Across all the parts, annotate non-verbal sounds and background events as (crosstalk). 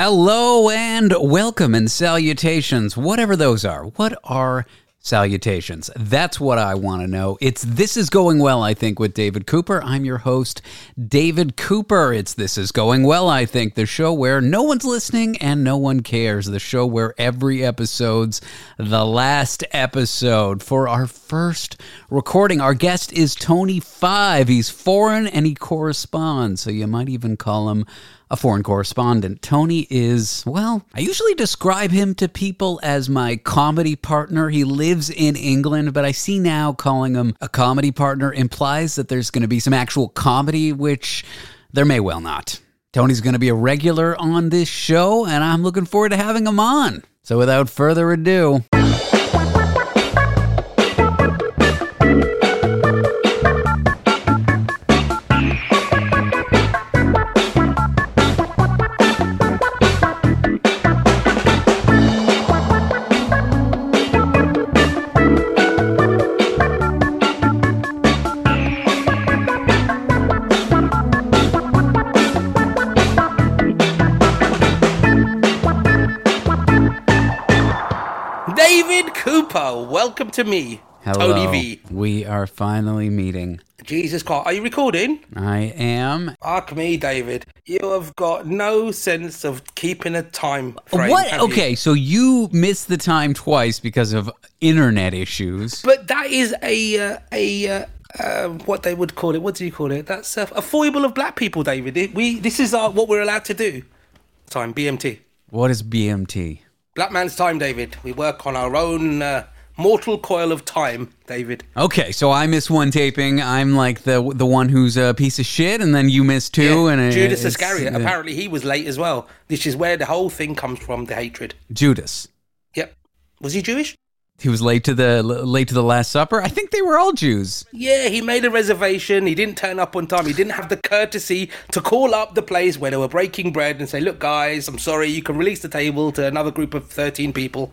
Hello and welcome and salutations, whatever those are. What are salutations? That's what I want to know. It's This Is Going Well, I think, with David Cooper. I'm your host, David Cooper. It's This Is Going Well, I think, the show where no one's listening and no one cares. The show where every episode's the last episode. For our first recording, our guest is Tony Five. He's foreign and he corresponds, so you might even call him a foreign correspondent. Tony is, well, I usually describe him to people as my comedy partner. He lives in England, but I see now calling him a comedy partner implies that there's going to be some actual comedy, which there may well not. Tony's going to be a regular on this show, and I'm looking forward to having him on. So without further ado, David Cooper, welcome to me, hello. Tony V. We are finally meeting. Jesus Christ, are you recording? I am. Fuck me, David. You have got no sense of keeping a time frame. What? have you? Okay, so you missed the time twice because of internet issues. But that is a uh, a uh, uh, what they would call it. What do you call it? That's a, a foible of black people, David. It- we this is our, what we're allowed to do. Time BMT. What is BMT? Black man's time, David. We work on our own uh, mortal coil of time, David. Okay, so I miss one taping. I'm like the the one who's a piece of shit, and then you miss two. Yeah, and it- Judas Iscariot. uh, Apparently, he was late as well. This is where the whole thing comes from. The hatred. Judas. Yep. Was he Jewish? He was late to the late to the Last Supper. I think they were all Jews. Yeah, he made a reservation. He didn't turn up on time. He didn't have the courtesy to call up the place where they were breaking bread and say, "Look, guys, I'm sorry. You can release the table to another group of 13 people."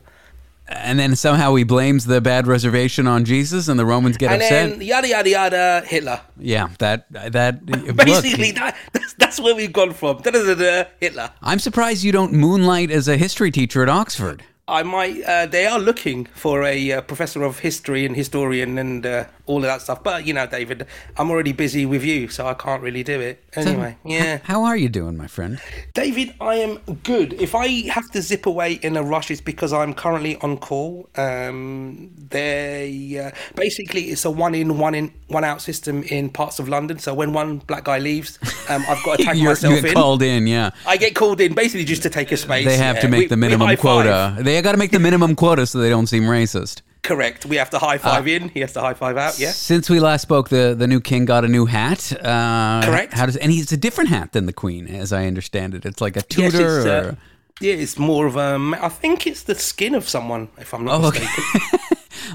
And then somehow he blames the bad reservation on Jesus, and the Romans get and upset. then yada yada yada, Hitler. yeah, that that (laughs) Basically, look, that, that's, that's where we've gone from. Da-da-da-da, Hitler. I'm surprised you don't moonlight as a history teacher at Oxford. I might. Uh, they are looking for a uh, professor of history and historian and uh, all of that stuff. But you know, David, I'm already busy with you, so I can't really do it. Anyway, yeah. How are you doing, my friend? David, I am good. If I have to zip away in a rush, it's because I'm currently on call. Um, they uh, basically it's a one in, one in, one out system in parts of London. So when one black guy leaves, um, I've got to (laughs) tag myself you get in. called in, yeah. I get called in basically just to take a space. They have yeah. to make We- the minimum quota. They got to make the minimum quota so they don't seem racist. Correct. We have to high five in. He has to high five out. Yeah. Since we last spoke, the, the new king got a new hat. Uh, Correct. How does and he's a different hat than the queen, as I understand it. It's like a Yes, Tudor. it's, or, uh, yeah, it's more of a. I think it's the skin of someone, if I'm not Oh, okay. mistaken. (laughs)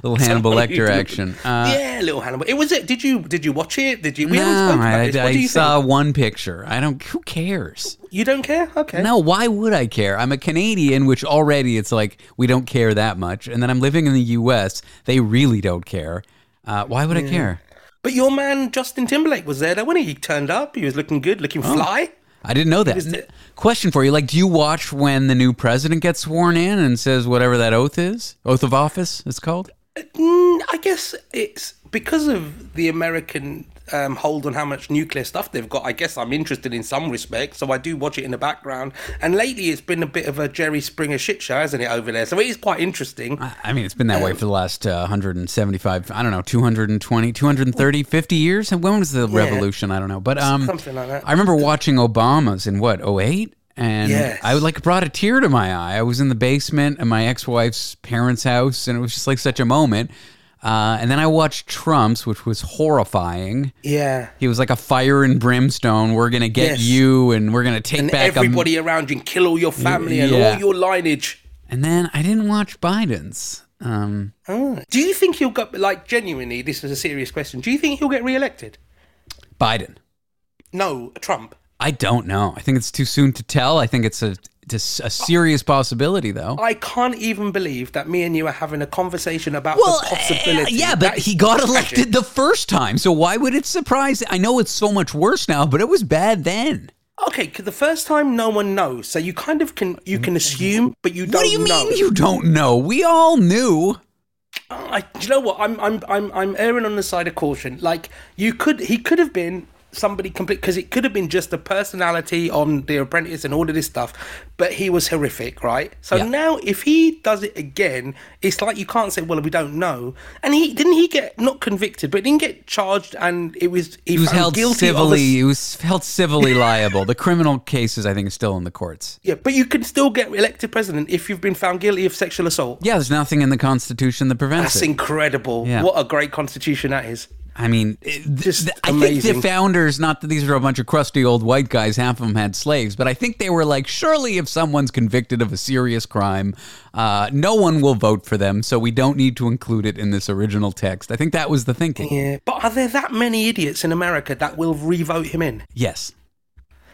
little Hannibal Lecter action. Uh, yeah, little Hannibal. It was it. Did you did you watch it? Did you? We no, I, I saw think? one picture. I don't. Who cares? You don't care? Okay. No, why would I care? I'm a Canadian, which already it's like we don't care that much, and then I'm living in the U.S. They really don't care. Uh, why would I care? But your man Justin Timberlake was there, though, when he? he turned up. He was looking good, looking Oh. fly. I didn't know that. Question for you: Like, do you watch when the new president gets sworn in and says whatever that oath is? Oath of office it's called. Mm, I guess it's because of the American um, hold on how much nuclear stuff they've got. I guess I'm interested in some respect, so I do watch it in the background. And lately, it's been a bit of a Jerry Springer shit show, hasn't it, over there? So it is quite interesting. I- mean, it's been that way for the last uh, 175, I don't know, 220, 230, 50 years. And when was the revolution? I don't know. But um, Something like that. I remember watching Obama's in what, 08? And Yes. I like brought a tear to my eye. I was in the basement at my ex-wife's parents' house, and it was just like such a moment. Uh, and then I watched Trump's, which was horrifying. Yeah. He was like a fire and brimstone. We're gonna get Yes. you, and we're gonna take And back a- everybody around you and kill all your family and all your lineage. And then I didn't watch Biden's. Um, Ah. Do you think he'll get, like, genuinely, this is a serious question, do you think he'll get re elected? Biden. No, Trump. I don't know. I think it's too soon to tell. I think it's a it's a serious possibility, though. I can't even believe that me and you are having a conversation about Well, the possibility. uh, yeah, but he got tragic. elected the first time, so why would it surprise? I know it's so much worse now, but it was bad then. Okay, 'cause the first time no one knows, so you kind of can you can assume, but you don't What do you know. mean you don't know? We all knew. I, do you know what? I'm I'm I'm I'm erring on the side of caution. Like you could, he could have been somebody complete because it could have been just a personality on The Apprentice and all of this stuff, but he was horrific, right? So Yeah. now if he does it again, it's like you can't say, well, we don't know. And he didn't he get not convicted, but didn't get charged, and it was he, He was held guilty of a civilly. He was held civilly liable. The criminal cases, I think, are still in the courts. Yeah, but you can still get elected president if you've been found guilty of sexual assault. Yeah, there's nothing in the Constitution that prevents That's it. incredible. Yeah. What a great constitution that is. I mean, Just th- I think the founders, not that these are a bunch of crusty old white guys, half of them had slaves, but I think they were like, surely if someone's convicted of a serious crime, uh, no one will vote for them, so we don't need to include it in this original text. I think that was the thinking. Yeah, but are there that many idiots in America that will re-vote him in? Yes.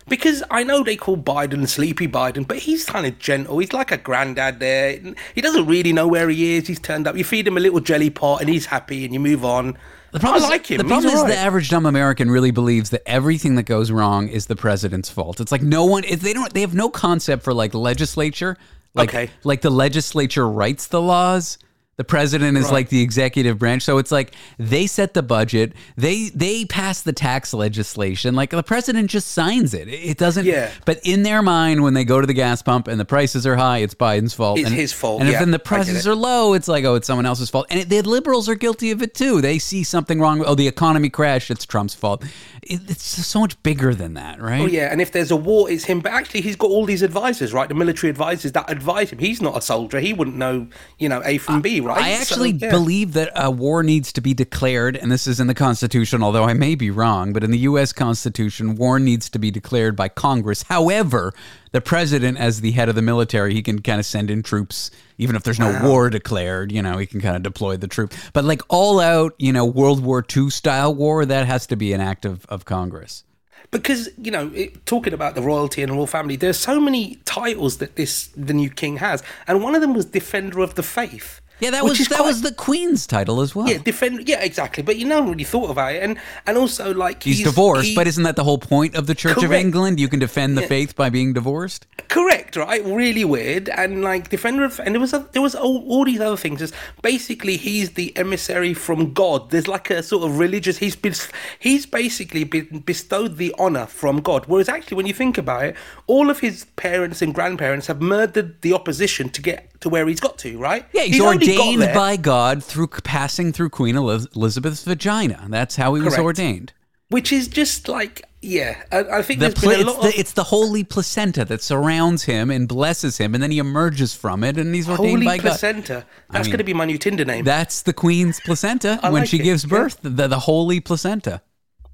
Because I know they call Biden Sleepy Biden, but he's kind of gentle. He's like a granddad there. He doesn't really know where he is. He's turned up. You feed him a little jelly pot and he's happy and you move on. The problem I is- like him. The problem He's is all the average dumb American really believes that everything that goes wrong is the president's fault. It's like no one. They don't. They have no concept for like legislature. Like, Okay. Like the legislature writes the laws. The president is like the executive branch, so it's like they set the budget. They they pass the tax legislation. Like the president just signs it. It doesn't. Yeah. But in their mind, when they go to the gas pump and the prices are high, it's Biden's fault. It's and, his fault, And if then the prices are low, it's like, oh, it's someone else's fault. And it, the liberals are guilty of it too. They see something wrong. Oh, the economy crashed. It's Trump's fault. It, it's so much bigger than that, right? Oh yeah, and if there's a war, it's him. But actually, he's got all these advisors, right? The military advisors that advise him. He's not a soldier. He wouldn't know, you know, A from B, right? I So, actually yeah. believe that a war needs to be declared, and this is in the Constitution, although I may be wrong, but in the U.S. Constitution, war needs to be declared by Congress. However, the president, as the head of the military, he can kind of send in troops, even if there's no war declared, you know, he can kind of deploy the troops. But like all out, you know, World War II style war, that has to be an act of, of Congress. because you know it, talking about the royalty and the royal family there's so many titles that this the new king has and one of them was defender of the faith Yeah, that which was that quite- was the Queen's title as well. yeah defend yeah exactly but you never really thought about it and and also like He's, divorced, he- but isn't that the whole point of the Church of England? You can defend the Yeah. faith by being divorced. correct right really weird and like defender of and there was a, there was all, all these other things just basically he's the emissary from god there's like a sort of religious he's been he's basically been bestowed the honor from god whereas actually when you think about it all of his parents and grandparents have murdered the opposition to get to where he's got to right Yeah, he's, got ordained by God through passing through Queen Elizabeth's vagina. That's how he was Correct. ordained. which is just like yeah i, I think The there's pla- been a it's, lot the, it's the holy placenta that surrounds him and blesses him, and then he emerges from it, and he's ordained holy by God. placenta that's mean, going to be my new tinder name That's the Queen's placenta (laughs) when like she it, gives yeah. birth. The, the holy placenta.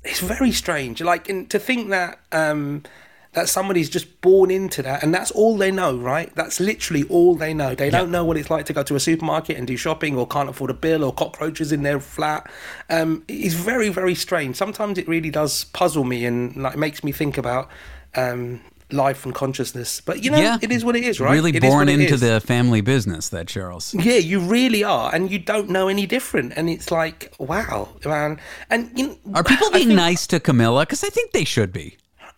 it's very strange. Like, and to think that um, that somebody's just born into that, and that's all they know, right? That's literally all they know. They don't know what it's like to go to a supermarket and do shopping, or can't afford a bill, or cockroaches in their flat. Um, it's very, very strange. Sometimes it really does puzzle me, and like makes me think about. Um, life and consciousness but you know Yeah, it is what it is right Really It born into the family business. That Charles. Yeah, you really are, and you don't know any different. And it's like, wow, man. And you know, Are people being think- nice to Camilla? Because I think they should be,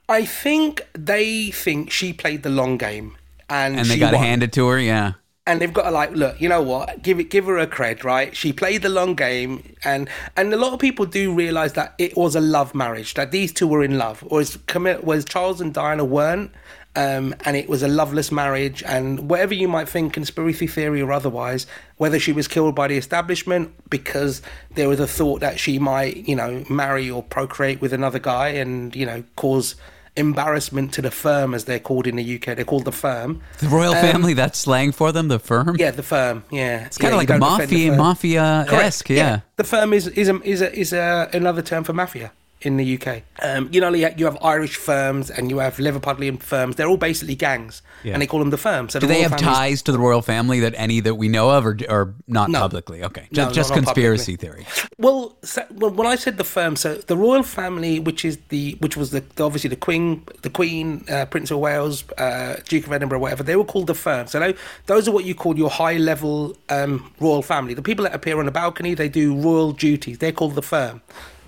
I think they think she played the long game, and and they she got won. hand it to her. Yeah. and they've got to like look. You know what? Give it, give her a cred, right? She played the long game, and and a lot of people do realize that it was a love marriage. That these two were in love, whereas Camilla, whereas Charles and Diana weren't. Um, and it was a loveless marriage, and whatever you might think, conspiracy theory or otherwise, whether she was killed by the establishment because there was a thought that she might, you know, marry or procreate with another guy and, you know, cause embarrassment to the firm, as they're called in the UK. They're called the firm. The royal family. That's slang for them. The firm. Um, Yeah, the firm. Yeah, It's kind of like a mafia, mafia esque. Yeah. The firm is is a, is a, is a, another term for mafia in the UK. Um, you know, you you have Irish firms and you have Liverpudlian firms. They're all basically gangs, Yeah. and they call them the firm. So Do the they have ties to the royal family that any that we know of, or, or not No. publicly? Okay, No, just, just not- not conspiracy theory. Well, so, well, when I said the firm, so the royal family, which is the which was the, the obviously the Queen, the Queen, uh, Prince of Wales, uh, Duke of Edinburgh, whatever, they were called the firm. So tho- those are what you call your high level um, royal family. The people that appear on the balcony, they do royal duties. They're called the firm.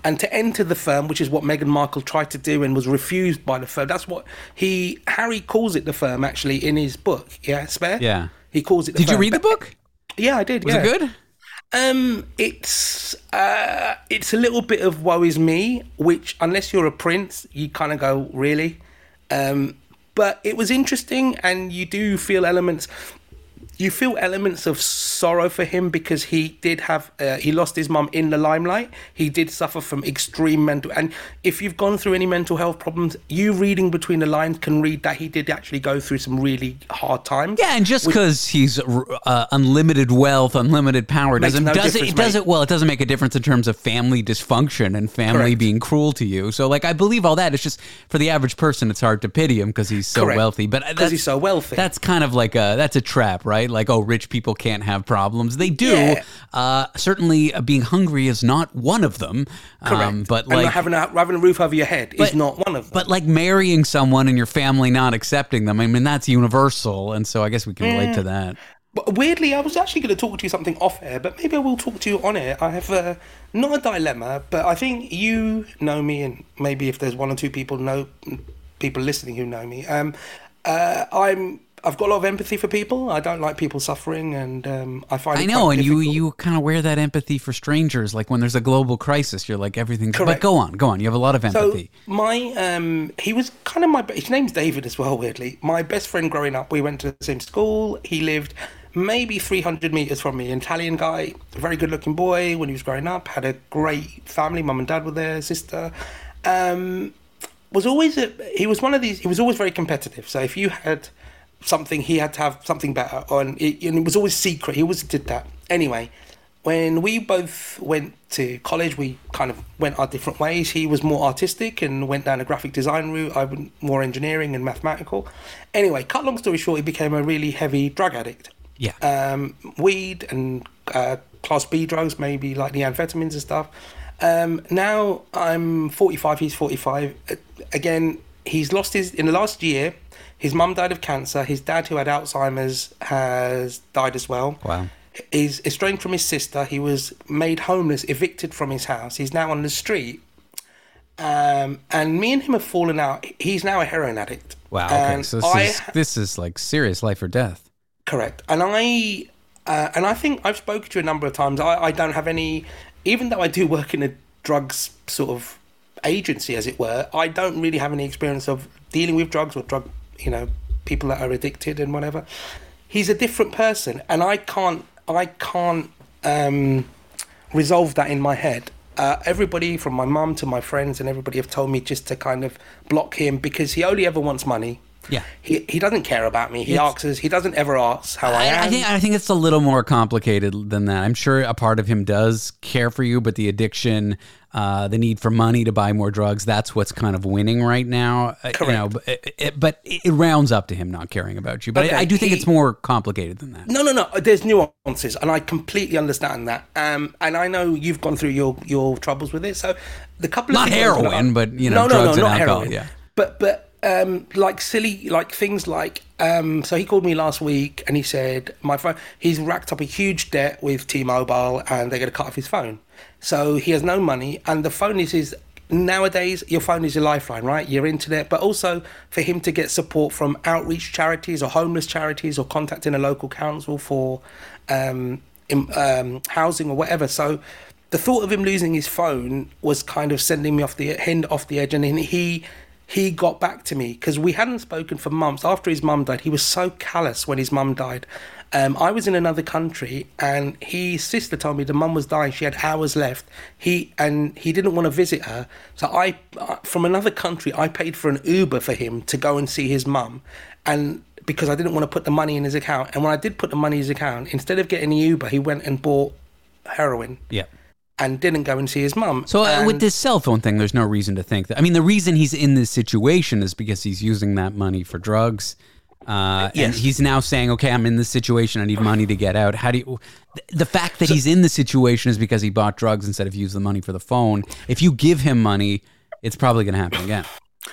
And to enter the firm, which is what Meghan Markle tried to do and was refused by the firm. That's what he Harry calls it the firm actually in his book. Yeah, Spare. Yeah. he calls it. The Did you read the book? Yeah, I did. Was yeah. it good? Um, it's uh, it's a little bit of woe is me, which unless you're a prince, you kind of go really. Um, but it was interesting, and you do feel elements. You feel elements of sorrow for him because he did have uh, he lost his mum in the limelight. He did suffer from extreme mental, and if you've gone through any mental health problems, you reading between the lines can read that he did actually go through some really hard times. Yeah, and just because he's uh, unlimited wealth, unlimited power doesn't no does it, does it well. It doesn't make a difference in terms of family dysfunction and family Correct. being cruel to you. So, like, I believe all that. It's just for the average person, it's hard to pity him because he's so Correct. wealthy. But because he's so wealthy. That's kind of like a that's a trap, right? Like, oh, rich people can't have problems. They do. Yeah. Uh, certainly, uh, being hungry is not one of them. Correct. Um, but and like, having a, having a roof over your head But- is not one of them. but like marrying someone and your family not accepting them. I mean, that's universal, and so I guess we can relate to that. But weirdly, I was actually going to talk to you something off air, but maybe I will talk to you on air. I have uh, not a dilemma, but I think you know me, and maybe if there's one or two people know people listening who know me, um, uh, I'm I've got a lot of empathy for people. I don't like people suffering, and um, I find I know, and you difficult. you kind of wear that empathy for strangers. Like when there's a global crisis, you're like everything's. But go on, go on. You have a lot of So empathy. my um, he was kind of my. His name's David as well. Weirdly, my best friend growing up. We went to the same school. He lived maybe 300 meters from me. Italian guy, very good-looking boy. When he was growing up, had a great family. Mum and dad were there. Sister. Um, was always a, he was one of these. He was always very competitive. So if you had something, he had to have something better. On it, and it was always secret. He always did that. Anyway, when we both went to college, we kind of went our different ways. He was more artistic and went down a graphic design route. I went more engineering and mathematical. Anyway, cut long story short, he became a really heavy drug addict. Yeah. Um, weed and uh, class B drugs, maybe like the amphetamines and stuff. Um, now I'm 45, he's 45. Uh, Again, he's lost his, in the last year, his mum died of cancer. His dad, who had Alzheimer's, has died as well. Wow. He's estranged from his sister. He was made homeless, evicted from his house. He's now on the street. Um, and me and him have fallen out. He's now a heroin addict. Wow. Okay. And so this I is this is like serious life or death. Correct. And I uh, and I think I've spoken to you a number of times. I, I don't have any, even though I do work in a drugs sort of agency, as it were. I don't really have any experience of dealing with drugs or drug, you know, people that are addicted and whatever. He's a different person, and I can't, I can't um, resolve that in my head. Uh, everybody from my mum to my friends and everybody have told me just to kind of block him because he only ever wants money. Yeah. He, he doesn't care about me. He It's- asks. He doesn't ever ask how I, I, am. I think I think it's a little more complicated than that. I'm sure a part of him does care for you, but the addiction, uh, the need for money to buy more drugs, that's what's kind of winning right now. Uh, You know, but it, it, but it rounds up to him not caring about you. But Okay, I, I do think he- it's more complicated than that. No, no, no. There's nuances, and I completely understand that. Um, and I know you've gone through your your troubles with it. So the couple of Not things I was gonna- heroin, but, you know, no, no, drugs no, and not alcohol, heroin. yeah. But but um, like silly like things like um, so he called me last week and he said my phone he's racked up a huge debt with T-Mobile and they're going to cut off his phone. So he has no money, and the phone is his. Nowadays, your phone is your lifeline, right? Your internet, but also for him to get support from outreach charities or homeless charities or contacting a local council for um, um, housing or whatever. So the thought of him losing his phone was kind of sending me off the end off the edge, and then he he got back to me because we hadn't spoken for months. After his mum died, he was so callous when his mum died. Um, I was in another country, and his sister told me the mum was dying. She had hours left. He and he didn't want to visit her, so I, uh, from another country, I paid for an Uber for him to go and see his mum, and because I didn't want to put the money in his account. And when I did put the money in his account, instead of getting the Uber, he went and bought heroin Yeah. And didn't go and see his mum. So uh, with this cell phone thing, there's no reason to think that. I mean, the reason he's in this situation is because he's using that money for drugs. Uh, And Yes. he's now saying, "Okay, I'm in this situation. I need money to get out." How do you? The fact that he's in the situation is because he bought drugs instead of use the money for the phone. If you give him money, it's probably going to happen again.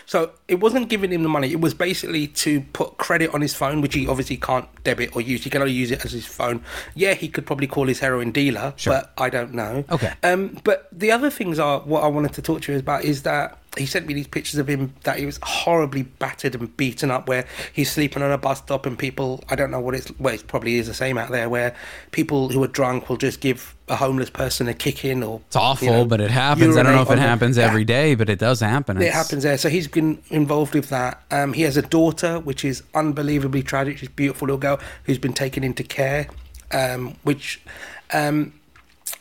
So it wasn't giving him the money. It was basically to put credit on his phone, which he obviously can't debit or use. He can only use it as his phone. Yeah, he could probably call his heroin dealer, but I don't know. Okay. Um, but the other things are what I wanted to talk to you about is that he sent me these pictures of him that he was horribly battered and beaten up, where he's sleeping on a bus stop and people I don't know what it's well it probably is the same out there where people who are drunk will just give a homeless person a kick in or It's awful, you know, but it happens. I don't know if it urinate on them. happens every day, but it does happen. It happens there. So he's been involved with that. Um, he has a daughter, which is unbelievably tragic. She's a beautiful little girl who's been taken into care. Um, which, um,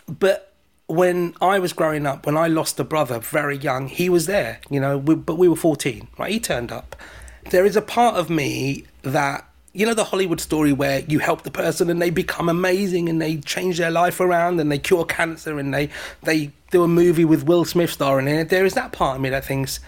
but when I was growing up, when I lost a brother very young, he was there. You know, we, but we were fourteen. Right, he turned up. There is a part of me that. You know the Hollywood story where you help the person and they become amazing and they change their life around and they cure cancer and they they do a movie with Will Smith starring in it. There is that part of me that thinks,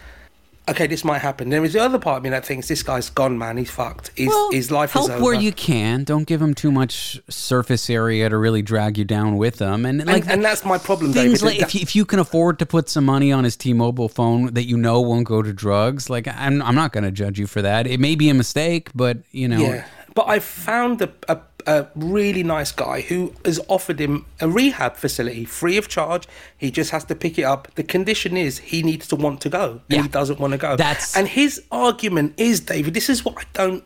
okay, this might happen. There is the other part of me that thinks this guy's gone, man. He's fucked. His, Well, his life help is over. where you can. Don't give him too much surface area to really drag you down with him. And like, and, and that's my problem, things David. like That- if you, if you can afford to put some money on his T-Mobile phone that you know won't go to drugs, like I'm I'm not going to judge you for that. It may be a mistake, but you know, Yeah, but I found a, a, a really nice guy who has offered him a rehab facility free of charge. He just has to pick it up. The condition is he needs to want to go, Yeah. he doesn't want to go. That's- and his argument is, David. This is what I don't.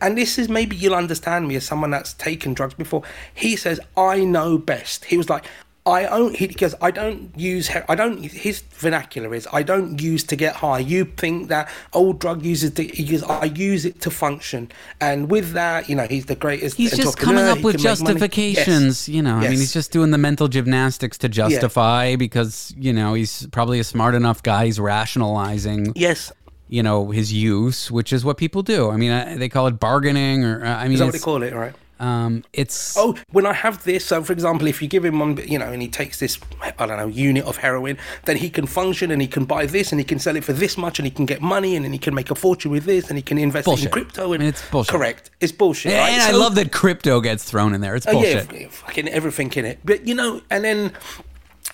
And this is maybe you'll understand me as someone that's taken drugs before. He says, "I know best." He was like, I own he goes, I don't use I don't his vernacular is I don't use to get high. You think that old drug users do- he goes, I use it to function. And with that, you know, he's the greatest He's just coming up he with can make money. justifications, Yes. you know. I mean, he's just doing the mental gymnastics to justify because, you know, he's probably a smart enough guy. He's rationalizing, Yes. you know, his use, which is what people do. I mean, uh, they call it bargaining or, uh, I mean, Is that what they call it, right? Um, it's Oh, when I have this, so for example, if you give him one, you know, and he takes this, I don't know, unit of heroin, then he can function and he can buy this and he can sell it for this much and he can get money and then he can make a fortune with this and he can invest Bullshit. in crypto. And it's bullshit. Correct, it's bullshit. right? and I love that crypto gets thrown in there. It's Oh bullshit. yeah, fucking everything in it. But you know, and then.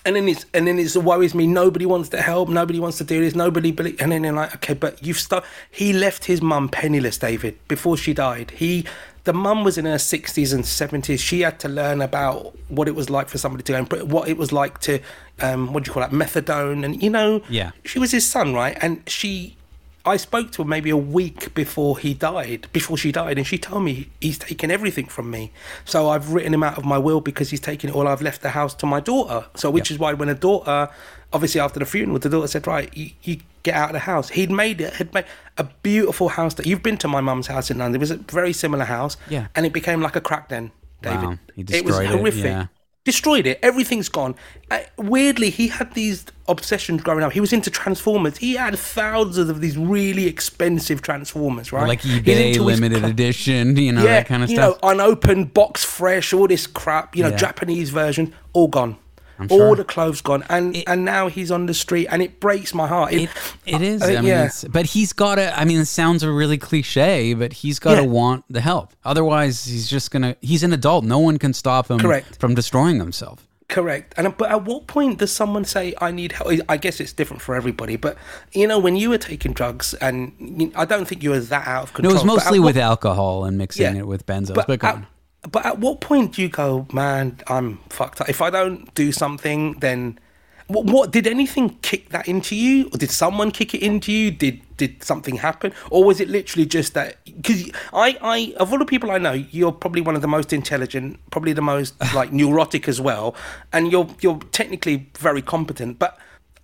And then it's and then it's worries me. Nobody wants to help. Nobody wants to do this. Nobody believe. And then they're like, okay, but you've start. He left his mum penniless, David, before she died. He, the mum was in her sixties and seventies. She had to learn about what it was like for somebody to go and put what it was like to, um, what do you call that, methadone, and you know, Yeah. she was his son, right? And she, I spoke to her maybe a week before he died, before she died, and she told me he's taken everything from me. So I've written him out of my will because he's taken it all. I've left the house to my daughter. So which is why when a daughter, obviously after the funeral, the daughter said, "Right, you, you get out of the house." He'd made it, had made a beautiful house that you've been to my mum's house in London. It was a very similar house, Yeah. and it became like a crack den, David. Wow, he it was destroyed it, horrific yeah. destroyed it. Everything's gone. Uh, weirdly, he had these obsessions growing up. He was into Transformers. He had thousands of these really expensive Transformers, right? Like eBay into his limited edition, you know, yeah, that kind of you stuff. know, unopened, box fresh, all this crap. You know, Yeah. Japanese version, all gone. I'm all sure. the clothes gone, and and now he's on the street, and it breaks my heart. It, It, it is. I I, mean, yeah. but he's got to. I mean, it sounds a really cliche, but he's got to Yeah. want the help. Otherwise, he's just gonna. He's an adult. No one can stop him Correct. from destroying himself. Correct. And but at what point does someone say I need help? I guess it's different for everybody. But you know, when you were taking drugs, and I don't think you were that out of No, control. it was but mostly what- with alcohol and mixing Yeah. it with benzos. But, go at, on. But at what point do you go, man? I'm fucked up. If I don't do something, then what, what did anything kick that into you, or did someone kick it into you? Did did something happen, or was it literally just that? Because I, I of all the people I know, you're probably one of the most intelligent, probably the most like neurotic as well, and you're you're technically very competent, but.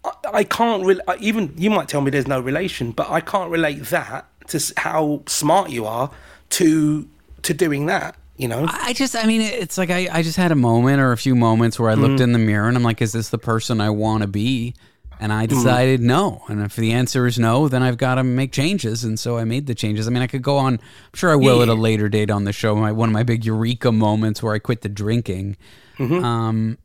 I, I can't really even you might tell me there's no relation, but I can't relate that to how smart you are to to doing that. You know, I just, I mean, it's like I, I just had a moment or a few moments where I looked Mm-hmm. in the mirror and I'm like, is this the person I want to be? And I decided no. And if the answer is no, then I've got to make changes. And so I made the changes. I mean, I could go on. I'm sure I will at a later date on the show. My one of my big eureka moments where I quit the drinking. Mm-hmm. Um,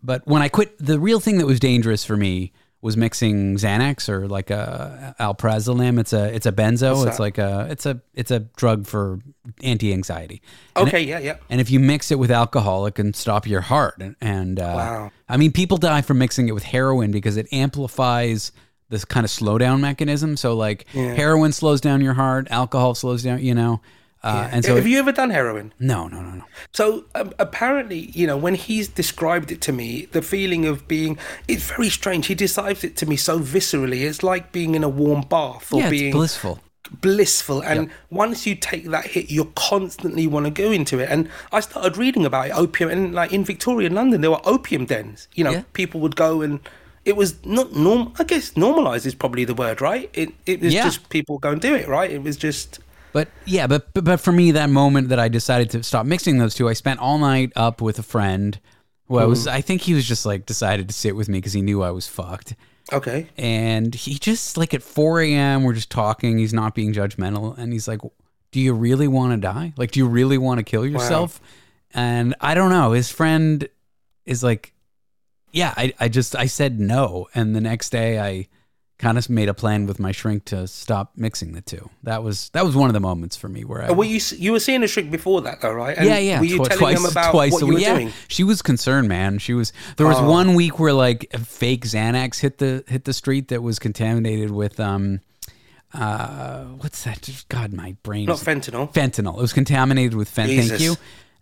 but when I quit, the real thing that was dangerous for me was mixing Xanax or like a alprazolam. It's a it's a benzo. it's that? like a it's a it's a drug for anti anxiety. Okay, yeah, yeah. and if you mix it with alcohol, it can stop your heart. And, and uh, Wow. I mean, people die from mixing it with heroin because it amplifies this kind of slowdown mechanism. So like Yeah. heroin slows down your heart, alcohol slows down, you know. Uh, And so have you ever done heroin? no, no, no, no. So um, apparently, you know, when he's described it to me, the feeling of being it's very strange. He describes it to me so viscerally. It's like being in a warm bath or Yeah, being it's blissful. blissful. And once you take that hit, you constantly want to go into it. And I started reading about it, opium, and like in Victoria, London, there were opium dens. You know, Yeah. people would go and. It was not norm. I guess normalized is probably the word, right? It it was Yeah. just people go and do it, right? It was just But yeah, but, but for me, that moment that I decided to stop mixing those two, I spent all night up with a friend. Who I was, mm-hmm. I think he was just like decided to sit with me because he knew I was fucked. okay. And he just like at 4 a.m. we're just talking. He's not being judgmental, and he's like, "Do you really want to die? Like, do you really want to kill yourself?" And I don't know. His friend is like, "Yeah." I I just I said no, and the next day I kind of made a plan with my shrink to stop mixing the two. That was that was one of the moments for me where I Were you you were seeing a shrink before that though, right? And yeah, yeah. Were you twi- telling twice, him about twice what a you were week. Yeah, doing? she was concerned, man. She was. There was Oh. one week where like a fake Xanax hit the hit the street that was contaminated with um, uh, what's that? God, my brain. Not fentanyl. fentanyl. It was contaminated with fentanyl. Thank you.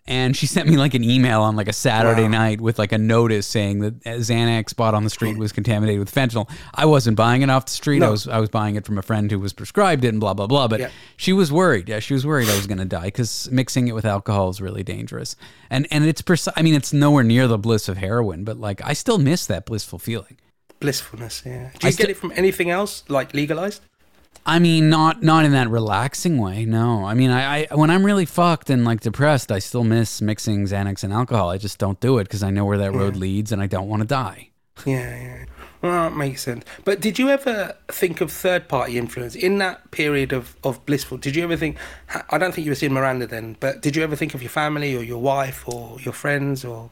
And she (laughs) sent me like an email on like a Saturday Wow. night with like a notice saying that uh, Xanax bought on the street was contaminated with fentanyl. I wasn't buying it off the street. I was I was buying it from a friend who was prescribed it and blah blah blah. But Yeah. she was worried. Yeah, she was worried I was going to die because mixing it with alcohol is really dangerous. And and it's pers- I mean it's nowhere near the bliss of heroin, but like I still miss that blissful feeling. Blissfulness, yeah. Do you sti- get it from anything else, like legalized? I mean, not not in that relaxing way. No, I mean, I, I when I'm really fucked and like depressed, I still miss mixing Xanax and alcohol. I just don't do it because I know where that road leads, and I don't want to die. Yeah, yeah. Well, that makes sense. But did you ever think of third party influence in that period of, of blissful? Did you ever think? I don't think you were seeing Miranda then, but did you ever think of your family or your wife or your friends or?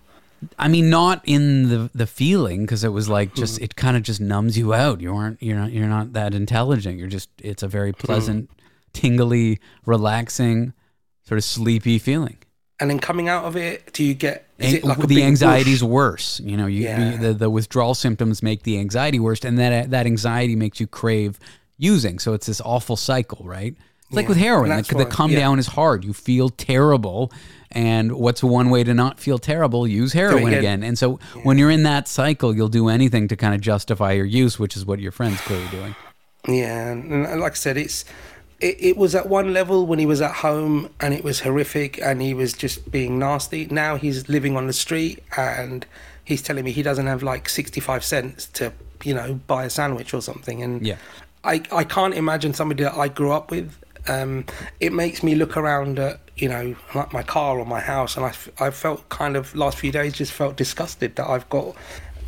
I mean, not in the the feeling because it was like just hmm. it kind of just numbs you out. You aren't you're not you're not that intelligent. You're just it's a very hmm. pleasant, tingly, relaxing, sort of sleepy feeling. And then coming out of it, do you get? Is it like a the big anxiety's rush? worse. You know, you, Yeah. you- the the withdrawal symptoms make the anxiety worse, and that that anxiety makes you crave using. So it's this awful cycle, right? It's like with heroin. And The, that's the why- come yeah. down is hard. You feel terrible, and what's one way to not feel terrible? Use heroin again. again. And so when you're in that cycle, you'll do anything to kind of justify your use, which is what your friend's clearly doing. Yeah, and like I said, it's it, it was at one level when he was at home and it was horrific and he was just being nasty. Now he's living on the street and he's telling me he doesn't have like sixty five cents to you know buy a sandwich or something. And Yeah. I I can't imagine somebody that I grew up with. Um, it makes me look around at you know like my car or my house, and I, I felt kind of last few days just felt disgusted that I've got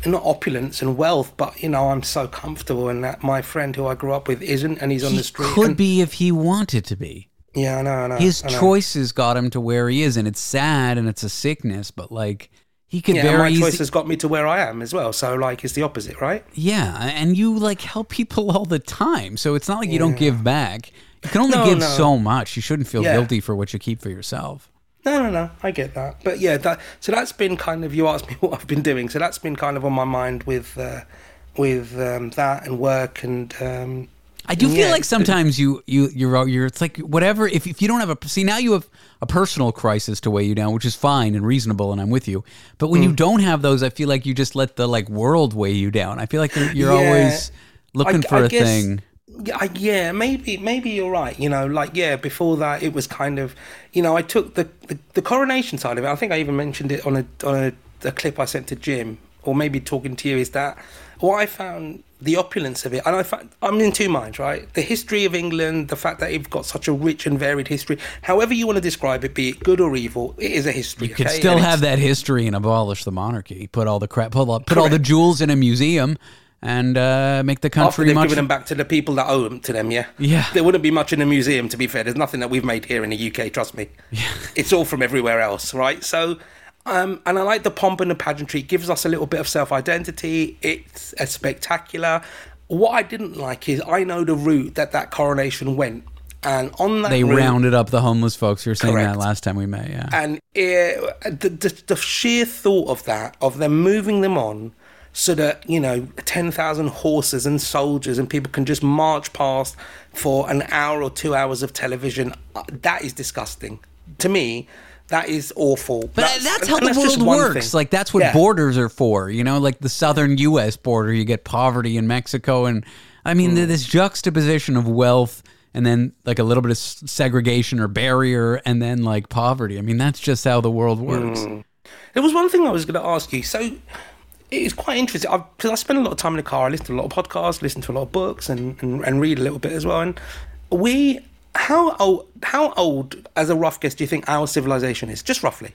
not opulence and wealth, but you know I'm so comfortable, and that my friend who I grew up with isn't, and he's on He the street. could and- be if he wanted to be. yeah, I know, I know. His I know. choices got him to where he is, and it's sad and it's a sickness, but like he could Yeah, very my choice has got me to where I am as well. So like, it's the opposite, right? Yeah, and you like help people (laughs) all the time, so it's not like you don't give back. You can only No, give no. so much. You shouldn't feel Yeah. guilty for what you keep for yourself. No, no, no. I get that, but yeah, that. So that's been kind of. You asked me (laughs) what I've been doing, so that's been kind of on my mind with, uh, with um, that and work and. Um, I do feel yeah, like sometimes you you you're you're it's like whatever if if you don't have a see now you have a personal crisis to weigh you down, which is fine and reasonable, and I'm with you. But when Mm. you don't have those, I feel like you just let the like world weigh you down. I feel like you're, you're Yeah. always looking I- for I a guess- thing. Yeah, yeah, maybe, maybe you're right. You know, like yeah, before that, it was kind of, you know, I took the the, the coronation side of it. I think I even mentioned it on a on a, a clip I sent to Jim, or maybe talking to you. Is that what I found the opulence of it? And I found, I'm in two minds, right? The history of England, the fact that it's got such a rich and varied history. However you want to describe it, be it good or evil, it is a history. You could okay? still And have that history and abolish the monarchy. Put all the crap, put all, put all the jewels in a museum, and uh, make the country. After they've much. given them back to the people that owe them to them, yeah. Yeah. There wouldn't be much in a museum, to be fair. There's nothing that we've made here in the UK, trust me. (laughs) It's all from everywhere else, right? So, um, and I like the pomp and the pageantry. It gives us a little bit of self identity. It's a spectacular. What I didn't like is I know the route that that coronation went. And on that they route, rounded up the homeless folks. You were saying that last time we met. Yeah. and it, the, the, the sheer thought of that, of them moving them on so that you know ten thousand horses and soldiers and people can just march past for an hour or two hours of television. Uh, That is disgusting to me. That is awful. But that's, how the just world works. thing. Like that's what Yeah. borders are for. You know, like the southern U.S. border, you get poverty in Mexico, and I mean Hmm. this juxtaposition of wealth and then like a little bit of segregation or barrier, and then like poverty. I mean that's just how the world works. Hmm. There was one thing I was going to ask you. So it is quite interesting because I spend a lot of time in the car. I listen to a lot of podcasts, listen to a lot of books, and, and, and read a little bit as well. And we, how old, how old, as a rough guess, do you think our civilization is? Just roughly,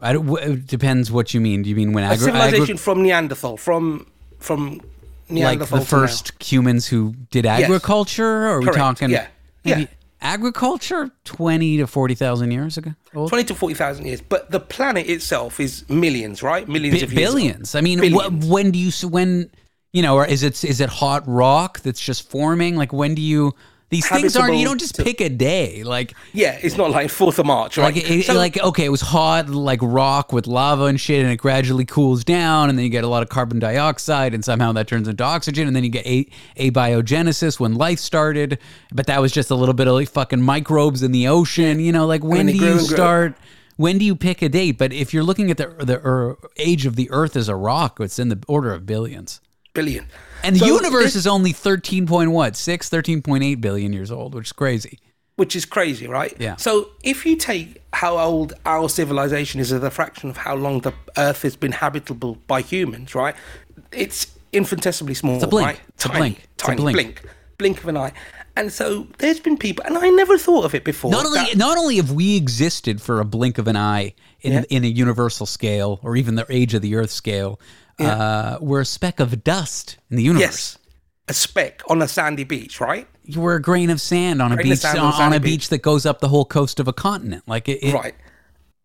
I don't- w- it depends what you mean. Do you mean when agri- civilization agri- from Neanderthal, from from Neanderthal like the to now? first humans who did agriculture? Or are we Correct. talking? Yeah. maybe Yeah. Agriculture, twenty to forty thousand years ago. Old? twenty to forty thousand years, but the planet itself is millions, right? Millions Bi- of years. old. billions. I mean, wh- when do you when you know, or is it is it hot rock that's just forming? Like when do you? These things aren't. You don't just to- pick a day. Like Yeah, it's not like Fourth of March, right? like it, So- like okay, it was hot like rock with lava and shit, and it gradually cools down, and then you get a lot of carbon dioxide, and somehow that turns into oxygen, and then you get a abiogenesis when life started, but that was just a little bit of like fucking microbes in the ocean. You know, like when do you start? When do you pick a date? But if you're looking at the the er, age of the Earth as a rock, it's in the order of billions. billion. And the So universe this- is only 13 point what? 6 13.8 billion years old, which is crazy. which is crazy, right? Yeah. So if you take how old our civilization is as a fraction of how long the Earth has been habitable by humans, right? It's infinitesimally small, a blink. right? It's a tiny, blink. It's a tiny blink. blink, blink of an eye. And so there's been people, and I never thought of it before. Not only that- not only have we existed for a blink of an eye in Yeah. in a universal scale or even the age of the earth scale, uh, we're a speck of dust in the universe. yes, a speck on a sandy beach, right? You were a grain of sand on a Grain beach on, on a on a beach. beach that goes up the whole coast of a continent. Like it, it- right.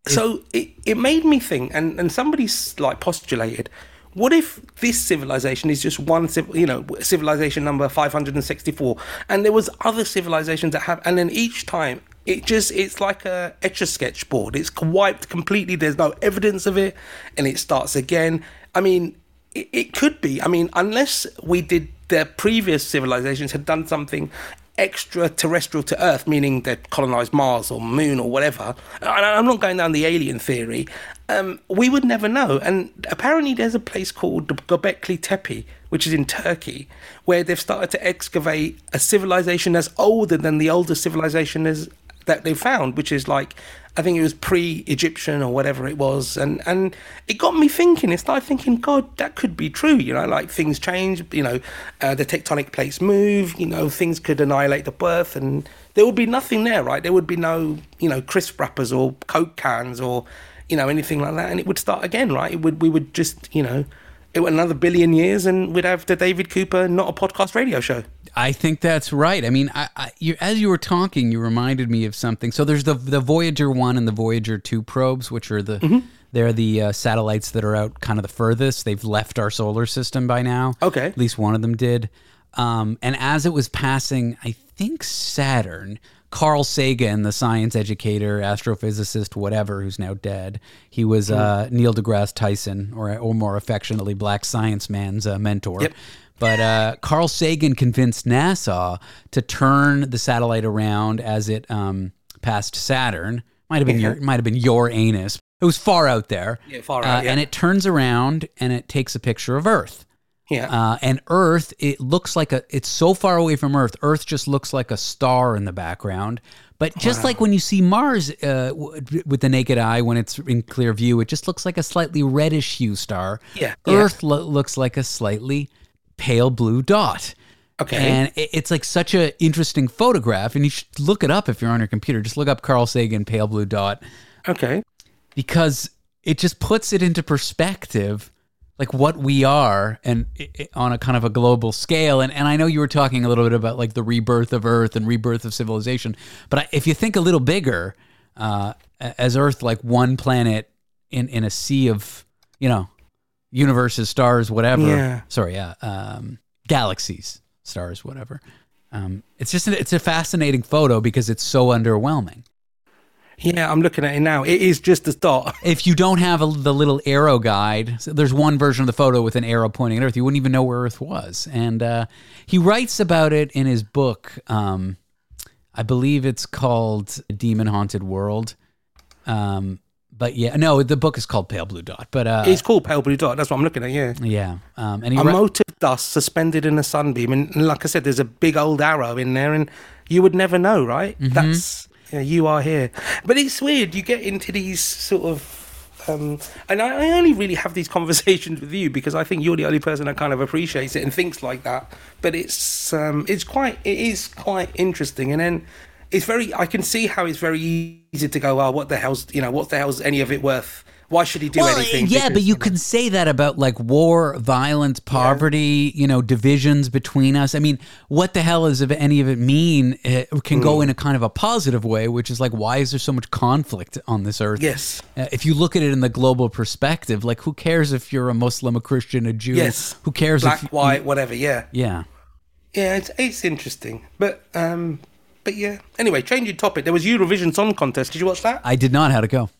So it, it made me think, and, and somebody's like postulated, what if this civilization is just one, you know, civilization number 564, and there was other civilizations that have, and then each time it just, it's like a etch a sketch board. It's wiped completely. There's no evidence of it, and it starts again. I mean, it, it could be. I mean, unless we did, the previous civilizations had done something extraterrestrial to Earth, meaning they colonized Mars or Moon or whatever. And I'm not going down the alien theory. Um, we would never know. And apparently, there's a place called Göbekli Tepe, which is in Turkey, where they've started to excavate a civilization that's older than the oldest civilization is, that they found, which is like I think it was pre-Egyptian or whatever it was, and and it got me thinking. It started thinking, God, that could be true. You know, like things change. You know, uh, the tectonic plates move. You know, things could annihilate the Earth, and there would be nothing there, right? There would be no, you know, crisp wrappers or Coke cans or, you know, anything like that, and it would start again, right? It would we would just, you know, it would another billion years, and we'd have the David Cooper not a podcast radio show. I think that's right. I mean, I, I, you, as you were talking, you reminded me of something. So there's the the Voyager one and the Voyager two probes, which are the Mm-hmm. they're the uh, satellites that are out kind of the furthest. They've left our solar system by now. Okay. at least one of them did. Um, and as it was passing, I think Saturn, Carl Sagan, the science educator, astrophysicist, whatever, who's now dead, he was uh, Neil deGrasse Tyson, or or more affectionately, Black Science Man's uh, mentor. Yep. But uh, Carl Sagan convinced NASA to turn the satellite around as it um, passed Saturn. Might have been your might have been your anus. It was far out there. Yeah, far Uh, out, yeah. And it turns around and it takes a picture of Earth. Yeah. Uh, and Earth, it looks like a. It's so far away from Earth. Earth just looks like a star in the background. But just like when you see Mars uh, w- with the naked eye, when it's in clear view, it just looks like a slightly reddish hue star. Yeah, yeah. Earth lo- looks like a slightly pale blue dot. Okay. And it's like such an interesting photograph, and you should look it up if you're on your computer. Just look up Carl Sagan pale blue dot okay. because it just puts it into perspective like what we are and i i- on a kind of a global scale and, and i know you were talking a little bit about like the rebirth of earth and rebirth of civilization but I, if you think a little bigger uh, as earth like one planet in, in a sea of you know universes stars whatever Yeah. sorry yeah um, galaxies stars whatever um, it's just it's a fascinating photo because it's so underwhelming Yeah, I'm looking at it now. It is just a dot. (laughs) If you don't have a, the little arrow guide, so there's one version of the photo with an arrow pointing at Earth. You wouldn't even know where Earth was. And uh, he writes about it in his book. Um, I believe it's called Demon Haunted World. Um, but yeah, no, the book is called Pale Blue Dot. But uh, It's called pale blue dot. That's what I'm looking at. Yeah. yeah, um, and he A mote of dust suspended in a sunbeam, and like I said, there's a big old arrow in there, and you would never know, right? Mm-hmm. That's yeah, you are here. But it's weird. You get into these sort of, um, and I, I only really have these (laughs) conversations with you because I think you're the only person that kind of appreciates it and thinks like that. But it's um, it's quite it is quite interesting, and then. It's very. I can see how it's very easy to go. Oh, what the hell's you know? What the hell's any of it worth? Why should he do well, anything? yeah, but Because, you know, could say that about like war, violence, poverty, you know, divisions between us. I mean, what the hell does any of it mean? It can Hmm. go in a kind of a positive way, which is like, why is there so much conflict on this earth? Yes. Uh, if you look at it in the global perspective, like, who cares if you're a Muslim, a Christian, a Jew? Yes. Who cares black, if white, whatever. Yeah. Yeah. Yeah, it's it's interesting, but um, but yeah. Anyway, changing topic. There was Eurovision Song Contest. Did you watch that? I did not how to go.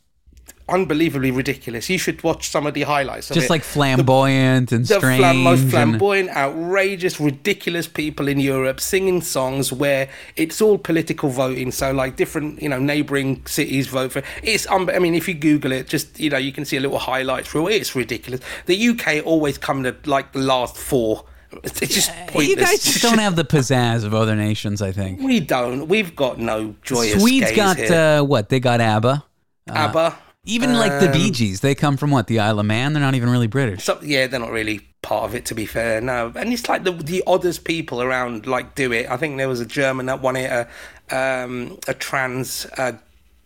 Unbelievably ridiculous. You should watch some of the highlights. Of Just it. like flamboyant and the strange. flam- most and- flamboyant, outrageous, ridiculous people in Europe singing songs where it's all political voting. So like different, you know, neighbouring cities vote for. It's. Um, I mean, if you Google it, just you know, you can see a little highlights reel. It's ridiculous. The UK always come to like the last four. It's it's just pointless. you guys just don't have the (laughs) pizzazz of other nations, I think. We don't. We've got no joyous. Swedes got uh, what? They got ABBA. ABBA. Even like the Um, Bee Gees, they come from what? The Isle of Man. They're not even really British. So, yeah, they're not really part of it, to be fair. No, and it's like the the oddest people around like do it. I think there was a German that won it, a um, a trans uh,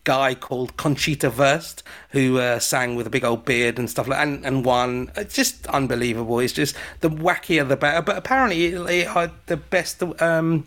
guy called Conchita Wurst who uh, sang with a big old beard and stuff like, and and won. It's just unbelievable. It's just the wackier the better. But apparently, it, it had the best. Um,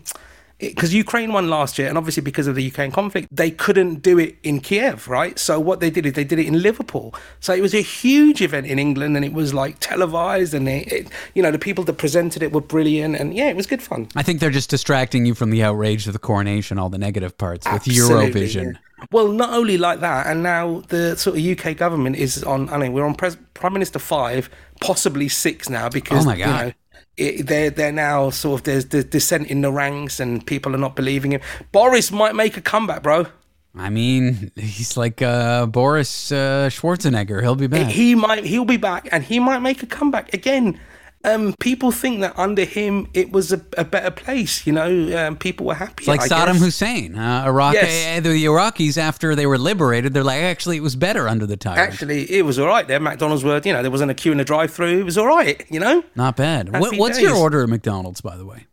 because Ukraine won last year, and obviously because of the Ukraine conflict, they couldn't do it in Kiev, right? So what they did is they did it in Liverpool. So it was a huge event in England, and it was like televised, and it, it, you know the people that presented it were brilliant, and yeah, it was good fun. I think they're just distracting you from the outrage of the coronation, all the negative parts with Eurovision. yeah. Well, not only like that, and now the sort of UK government is on. I mean, we're on pres- Prime Minister five, possibly six now, because Oh my you God. know, it, they're they're now sort of there's the dissent in the ranks, and people are not believing him. Boris might make a comeback, bro. I mean, he's like uh, Boris uh, Schwarzenegger. He'll be back. He might he'll be back, and he might make a comeback again. Um, people think that under him it was a, a better place. You know, um, people were happy. like I Saddam guess. Hussein, uh, Iraq. Yes. uh, the Iraqis, after they were liberated, they're like, actually, it was better under the tyrant. Actually, it was all right there. McDonald's were, you know, there wasn't a queue in the drive-through. It was all right, you know. Not bad. What, what's your order at McDonald's, by the way?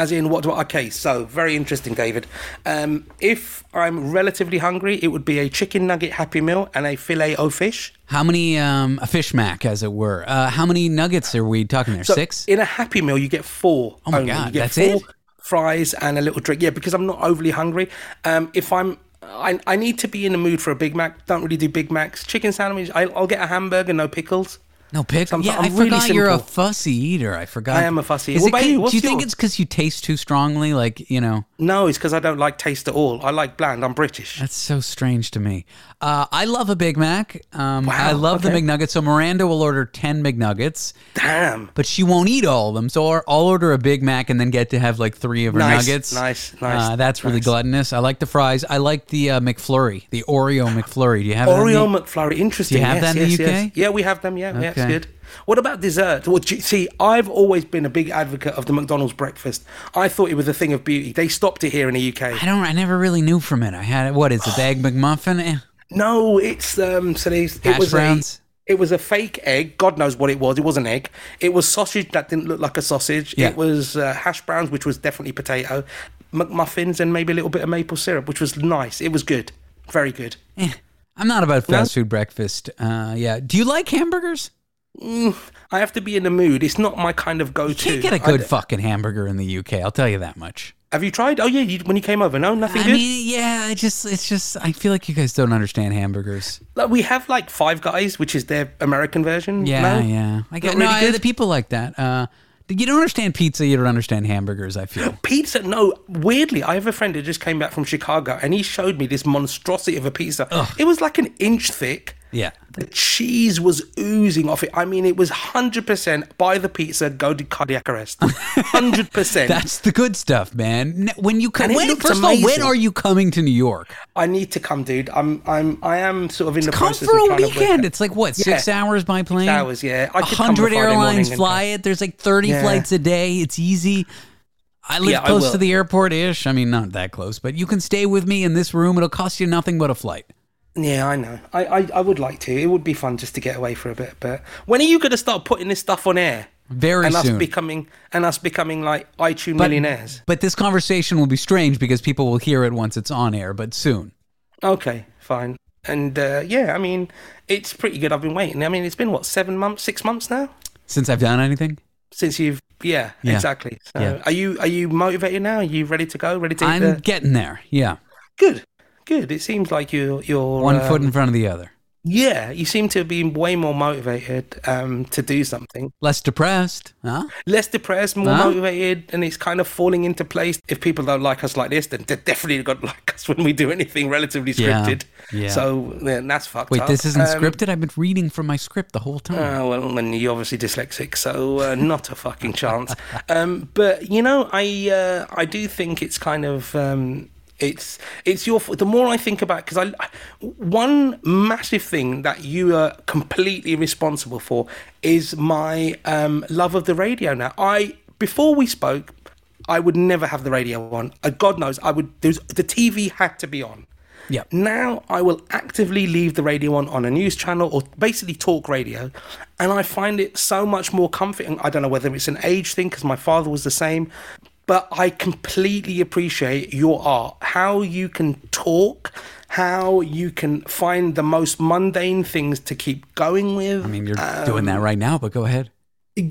As in, what do I? Okay, so very interesting, David. Um, if I'm relatively hungry, it would be a chicken nugget Happy Meal and a filet o fish. How many, um, a fish mac, as it were. Uh, how many nuggets are we talking there? So Six? In a Happy Meal, you get four. Oh my only. God, that's four it? Fries and a little drink. Yeah, because I'm not overly hungry. Um, if I'm, I, I need to be in the mood for a Big Mac. Don't really do Big Macs. Chicken sandwich. I, I'll get a hamburger, no pickles. No pickle. I'm- Yeah, I'm I really forgot you're a fussy eater. I forgot. I am a fussy Is eater. it you? Do you think yours? it's because you taste too strongly? Like you know, No, it's because I don't like taste at all. I like bland. I'm British. that's so strange to me. Uh, I love a Big Mac. Um, Wow, I love the okay. McNuggets. So Miranda will order ten McNuggets, Damn. but she won't eat all of them. So I'll order a Big Mac and then get to have like three of her Nice, nuggets. nice, nice, Uh, that's really nice. gluttonous. I like the fries. I like the uh, McFlurry, the Oreo McFlurry. Do you have Oreo the- McFlurry, interesting. Do you have yes, that in the UK? yes. Yeah, we have them. Yeah, yeah, good. What about dessert? Well, you- see, I've always been a big advocate of the McDonald's breakfast. I thought it was a thing of beauty. They stopped it here in the UK. I don't. I never really knew from it. I had it. what is it? The egg McMuffin? Eh. No, it's um. So they, it Hash was browns? a. It was a fake egg. God knows what it was. It was an egg. It was sausage that didn't look like a sausage. Yeah. It was uh, hash browns, which was definitely potato, McMuffins, and maybe a little bit of maple syrup, which was nice. It was good, very good. Eh. I'm not about fast food breakfast. Uh, yeah. Do you like hamburgers? I have to be in the mood. It's not my kind of go-to. You Can't get a good fucking hamburger in the UK. I'll tell you that much. Have you tried? Oh yeah, you, when you came over, no, nothing I good. mean, yeah. I just, it's just. I feel like you guys don't understand hamburgers. like, we have like Five Guys, which is their American version. Yeah, no? yeah. I get Not no. really I, good? the people like that. Uh, You don't understand pizza. You don't understand hamburgers. I feel. (gasps) Pizza, no. Weirdly, I have a friend who just came back from Chicago, and he showed me this monstrosity of a pizza. It was like an inch thick. Yeah. The cheese was oozing off it. I mean, it was hundred percent. Buy the pizza, go to cardiac arrest. Hundred percent. (laughs) That's the good stuff, man. When you come, when, first of all, when are you coming to New York? I need to come, dude. I'm, I'm, I am sort of in the Come process for of a to weekend. It's like what six Yeah. hours by plane. hours, yeah. I A could come on a hundred airlines fly it. There's like thirty Yeah. flights a day. It's easy. I live Yeah, close will. to the airport ish. I mean, not that close, but you can stay with me in this room. It'll cost you nothing but a flight. Yeah, I know. I, I, I would like to. It would be fun just to get away for a bit. But when are you going to start putting this stuff on air? Very and us becoming and us becoming like iTunes millionaires. But this conversation will be strange because people will hear it once it's on air, but soon. Okay, fine. And uh, yeah, I mean, it's pretty good. I've been waiting. I mean, it's been what seven months, six months now Since I've done anything, since you've. Yeah, Yeah. exactly. So, Yeah. are you are you motivated now? Are you ready to go? Ready to? I'm uh, getting there. Yeah. good, good. It seems like you're you're One um, foot in front of the other. Yeah, you seem to be way more motivated um, to do something. Less depressed. Huh? less depressed, more Huh? motivated, and it's kind of falling into place. If people don't like us like this, then they're definitely going to like us (laughs) when we do anything relatively scripted. yeah. So then that's fucked Wait, up. this isn't Um, scripted? I've been reading from my script the whole time. Uh, well, then you're obviously dyslexic, so uh, not a fucking chance. (laughs) Um, but you know, I uh, I do think it's kind of um, it's it's your. The more I think about, because I one massive thing that you are completely responsible for is my um, love of the radio. Now, I before we spoke, I would never have the radio on. Uh, God knows, I would. There's, the TV had to be on. Yeah. Now I will actively leave the radio on on a news channel or basically talk radio, and I find it so much more comforting. I don't know whether it's an age thing because my father was the same, but I completely appreciate your art. How you can talk, how you can find the most mundane things to keep going with. I mean, you're um, doing that right now, but go ahead.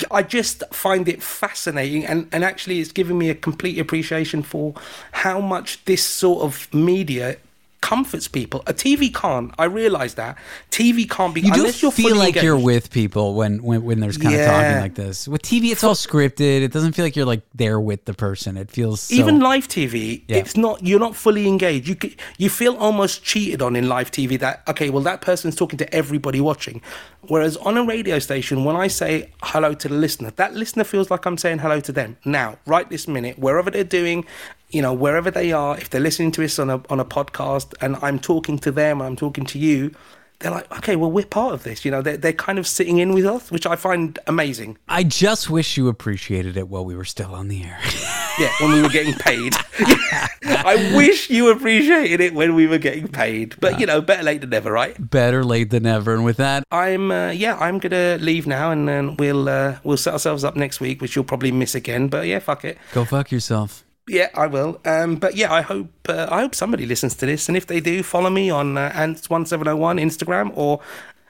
I just find it fascinating, and, and actually, it's given me a complete appreciation for how much this sort of media comforts people. A TV can't. I realise that TV can't be You do you're feel fully like you're with people when, when, when there's kind of talking like this. With TV, it's all scripted. It doesn't feel like you're like there with the person. It feels so, Even live TV, Yeah. it's not. You're not fully engaged. You you feel almost cheated on in live TV. That okay, well that person's talking to everybody watching, whereas on a radio station, when I say hello to the listener, that listener feels like I'm saying hello to them. Now, right this minute, wherever they're doing, you know, wherever they are, if they're listening to us on a on a podcast, and I'm talking to them, I'm talking to you. They're like, okay, well, we're part of this. You know, they're, they're kind of sitting in with us, which I find amazing. I just wish you appreciated it while we were still on the air. (laughs) Yeah, when we were getting paid. (laughs) I wish you appreciated it when we were getting paid. But, you know, better late than never, right? Better late than never. And with that, I'm, uh, yeah, I'm going to leave now and then we'll, uh, we'll set ourselves up next week, which you'll probably miss again. But yeah, fuck it. go fuck yourself. Yeah, I will. Um, but yeah, I hope, uh, I hope somebody listens to this. And if they do, follow me on uh, Ants1701 Instagram or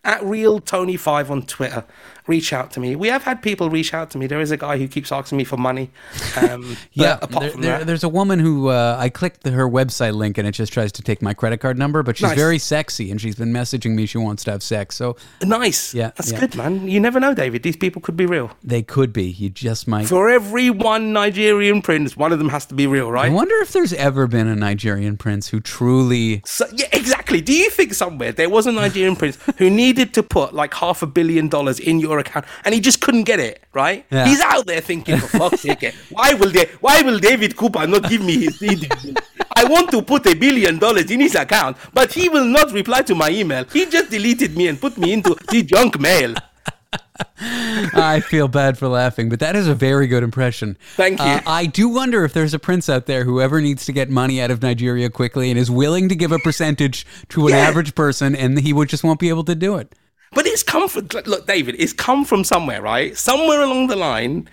at Real Tony 5 on Twitter. Reach out to me. We have had people reach out to me. There is a guy who keeps asking me for money. Um, (laughs) Yeah, apart there- from there- that, there's a woman who uh, I clicked the, her website link and it just tries to take my credit card number, but she's Nice. very sexy and she's been messaging me she wants to have sex. So Nice. Yeah, That's yeah. good, man. You never know, David. These people could be real. they could be. You just might. For every one Nigerian prince, one of them has to be real, right? I wonder if there's ever been a Nigerian prince who truly. So, yeah, exactly. Do you think somewhere there was a Nigerian prince who needed to put like half a billion dollars in your account and he just couldn't get it, right? Yeah. He's out there thinking, for fuck's sake, why will they, why will David Cooper not give me his details? I want to put a billion dollars in his account, but he will not reply to my email. He just deleted me and put me into the junk mail. I feel bad for laughing, but that is a very good impression. Thank you. Uh, I do wonder if there's a prince out there who ever needs to get money out of Nigeria quickly and is willing to give a percentage to an Yeah. average person, and he would just won't be able to do it. But it's come from look, David. It's come from somewhere, right? Somewhere along the line,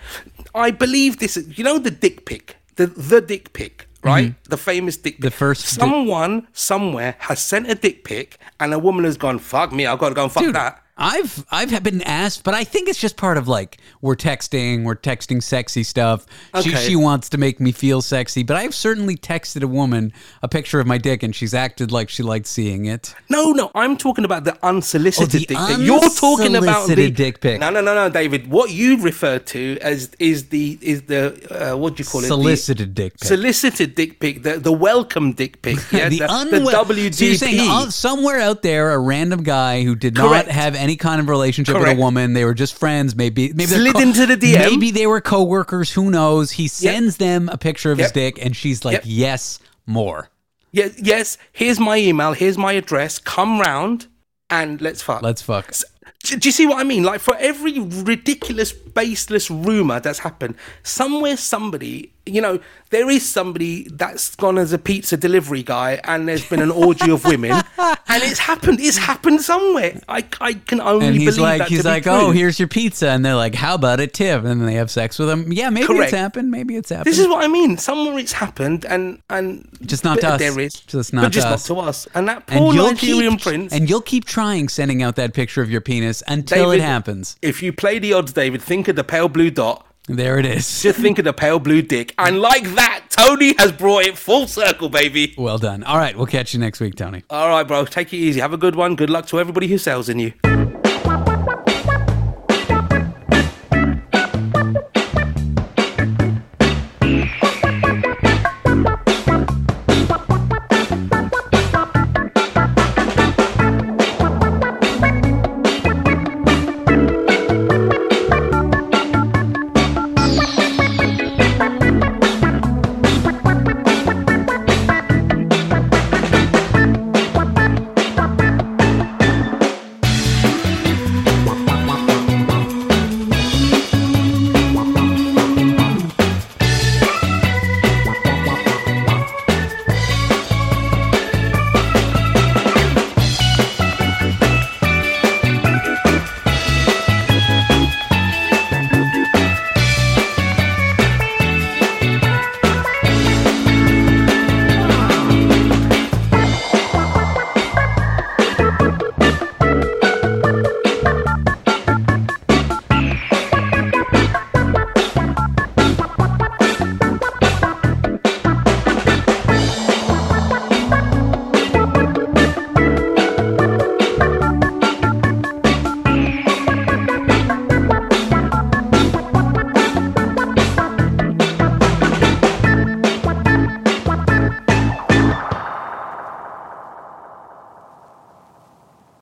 I believe this. is- You know the dick pic, the the dick pic, right? The famous dick. Pic. Mm-hmm. The first di- Someone somewhere has sent a dick pic, and a woman has gone, "Fuck me, I've got to go and fuck Dude, that." I've I've been asked, but I think it's just part of like we're texting, we're texting sexy stuff. She Okay. she wants to make me feel sexy, but I've certainly texted a woman a picture of my dick, and she's acted like she liked seeing it. No, no, I'm talking about the unsolicited Oh, the dick pic. You're talking about the dick pic. No, no, no, no, David. What you refer to as is the is the uh, what do you call it? Solicited dick pic. solicited dick pic, the the welcome dick pic. (laughs) Yeah, the, the, the WDP. So you're saying uh, somewhere out there, a random guy who did Correct. not have any kind of relationship with a woman, they were just friends. Maybe maybe Slid into the DM. Maybe they were coworkers. Who knows? He sends them a picture of his dick, and she's like, Yep. "Yes, more. Yeah, yes. Here's my email. Here's my address. Come round and let's fuck. Let's fuck." Do, do you see what I mean? Like for every ridiculous, baseless rumor that's happened, somewhere somebody, you know, there is somebody that's gone as a pizza delivery guy, and there's been an orgy of women, (laughs) and it's happened. It's happened somewhere. I, I can only And he's believe like, that he's to be like, oh, true. "Oh, here's your pizza," and they're like, "How about it, Tip?" And they have sex with him. Yeah, maybe Correct. it's happened. Maybe it's happened. This is what I mean. Somewhere it's happened, and and Just not to us. There is, Just not but to just us. not to us. And that and poor you'll Nigerian keep prince. and you'll keep trying sending out that picture of your penis until it David- happens. if you play the odds, David, think of the pale blue dot. There it is. Just think of the pale blue dick. And like that, Tony has brought it full circle, baby. Well done. All right, we'll catch you next week, Tony. All right, bro. Take it easy. Have a good one. Good luck to everybody who sells in you.